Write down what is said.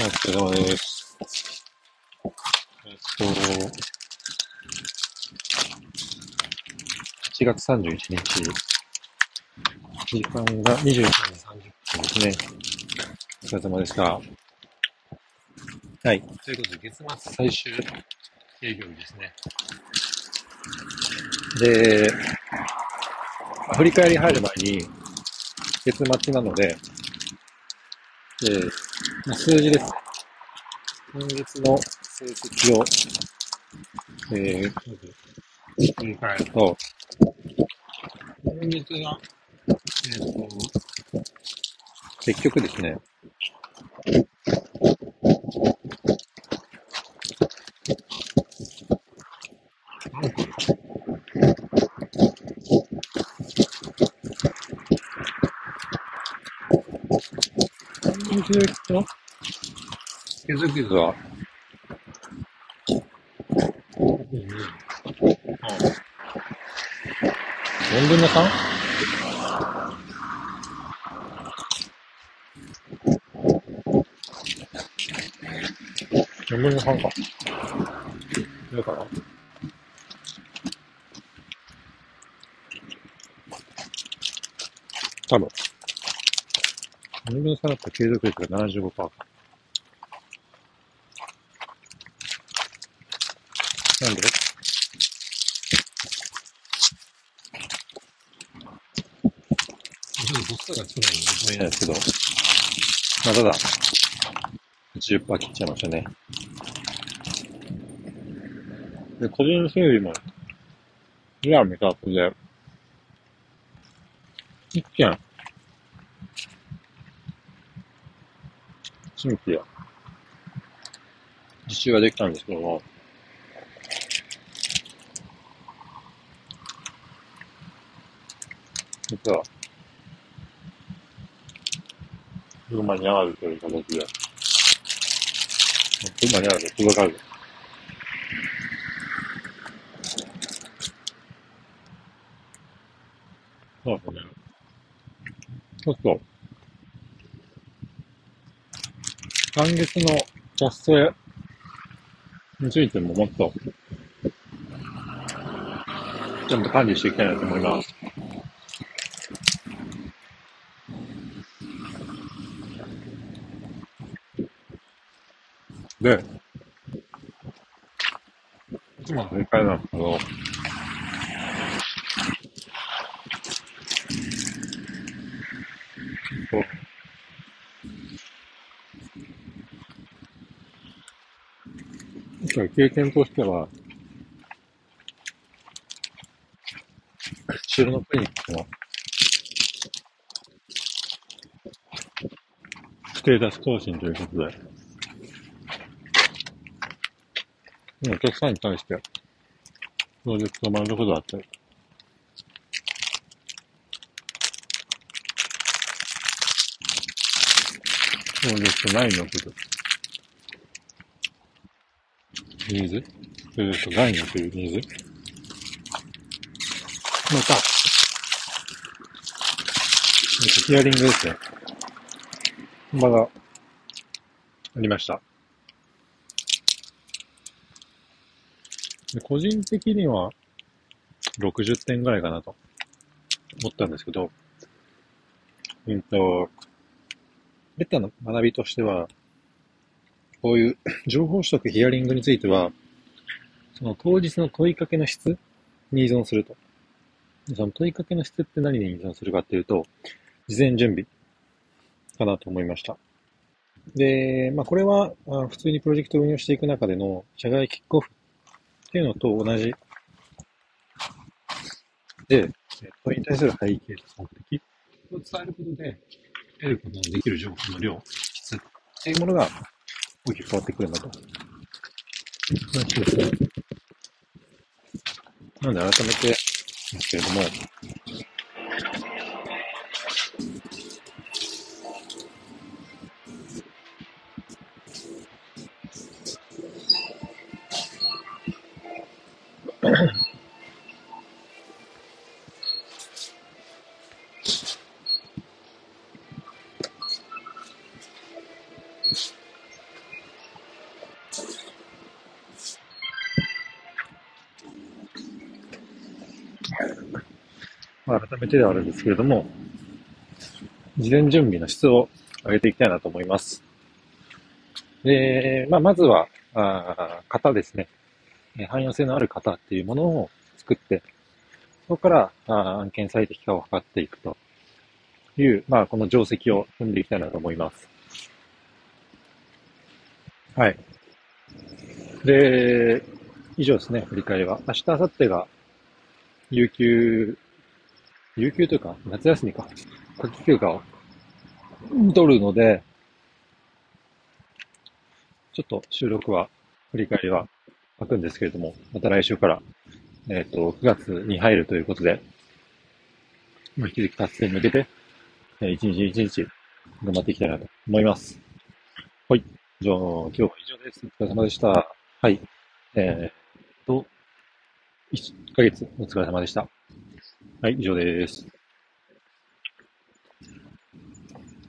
お疲れ様です。えっと、1月31日、時間が23時30分ですね。お疲れ様でした。はい。ということで、月末最終営業日ですね。で、振り返り入る前に、月末なので、で、まあ数字です。今月の成績を、えー、まず振り返ると、今月が、えっ、と、結局ですね、今月の手作りは、4分の 3? 4分の3か。だから多分。4分の3だった継続率が75%か。なんでちょっとボスが少ないんで何とも言えないですけど、まあ、ただ、10%切っちゃいましたね。で、個人整理も、リアル見た後で、一件、新規や、実習ができたんですけども、実は、群馬にあるという形で、群馬にあると届かず。そうですね。ちょっと、今月の達成についてももっと、ちゃんと管理していきたいなと思います。で、いつもの振り返りなんです。けど、今回経験としては、後ろのクリニックのステータス更新ということで、お客さんに対して、プロジェクト満足度だったり、プロジェクト内におけるニーズ？プロジェクト外におけるニーズ？また、えっとヒアリングですね。場がありました。で個人的には60点ぐらいかなと思ったんですけど、うんと、ベッタな学びとしては、こういう 情報取得ヒアリングについては、その当日の問いかけの質に依存すると。その問いかけの質って何に依存するかっていうと、事前準備かなと思いました。で、まあこれはあ普通にプロジェクトを運用していく中での社外キックオフっていうのと同じで、え問いに対する背景と目的を伝えることで、得ることのできる情報の量、質っていうものが大きく変わってくるんだと。なので改めてですけれども、まあ、改めてではあるんですけれども、事前準備の質を上げていきたいなと思います。で、まあ、まずは、あ型ですね。汎用性のある型っていうものを作って、そこからあ案件最適化を図っていくという、まあ、この定石を踏んでいきたいなと思います。はい。で、以上ですね、振り返りは。明日、明後日が、有給、有給というか、夏休みか、夏季休暇を取るので、ちょっと収録は、振り返りは開くんですけれども、また来週から、えっ、ー、と、9月に入るということで、まあ、引き続き達成に向けて、えー、一日一日頑張っていきたいなと思います。はい。じゃあ、今日は以上です。お疲れ様でした。はい。えー、と、1ヶ月お疲れ様でした。はい、以上です。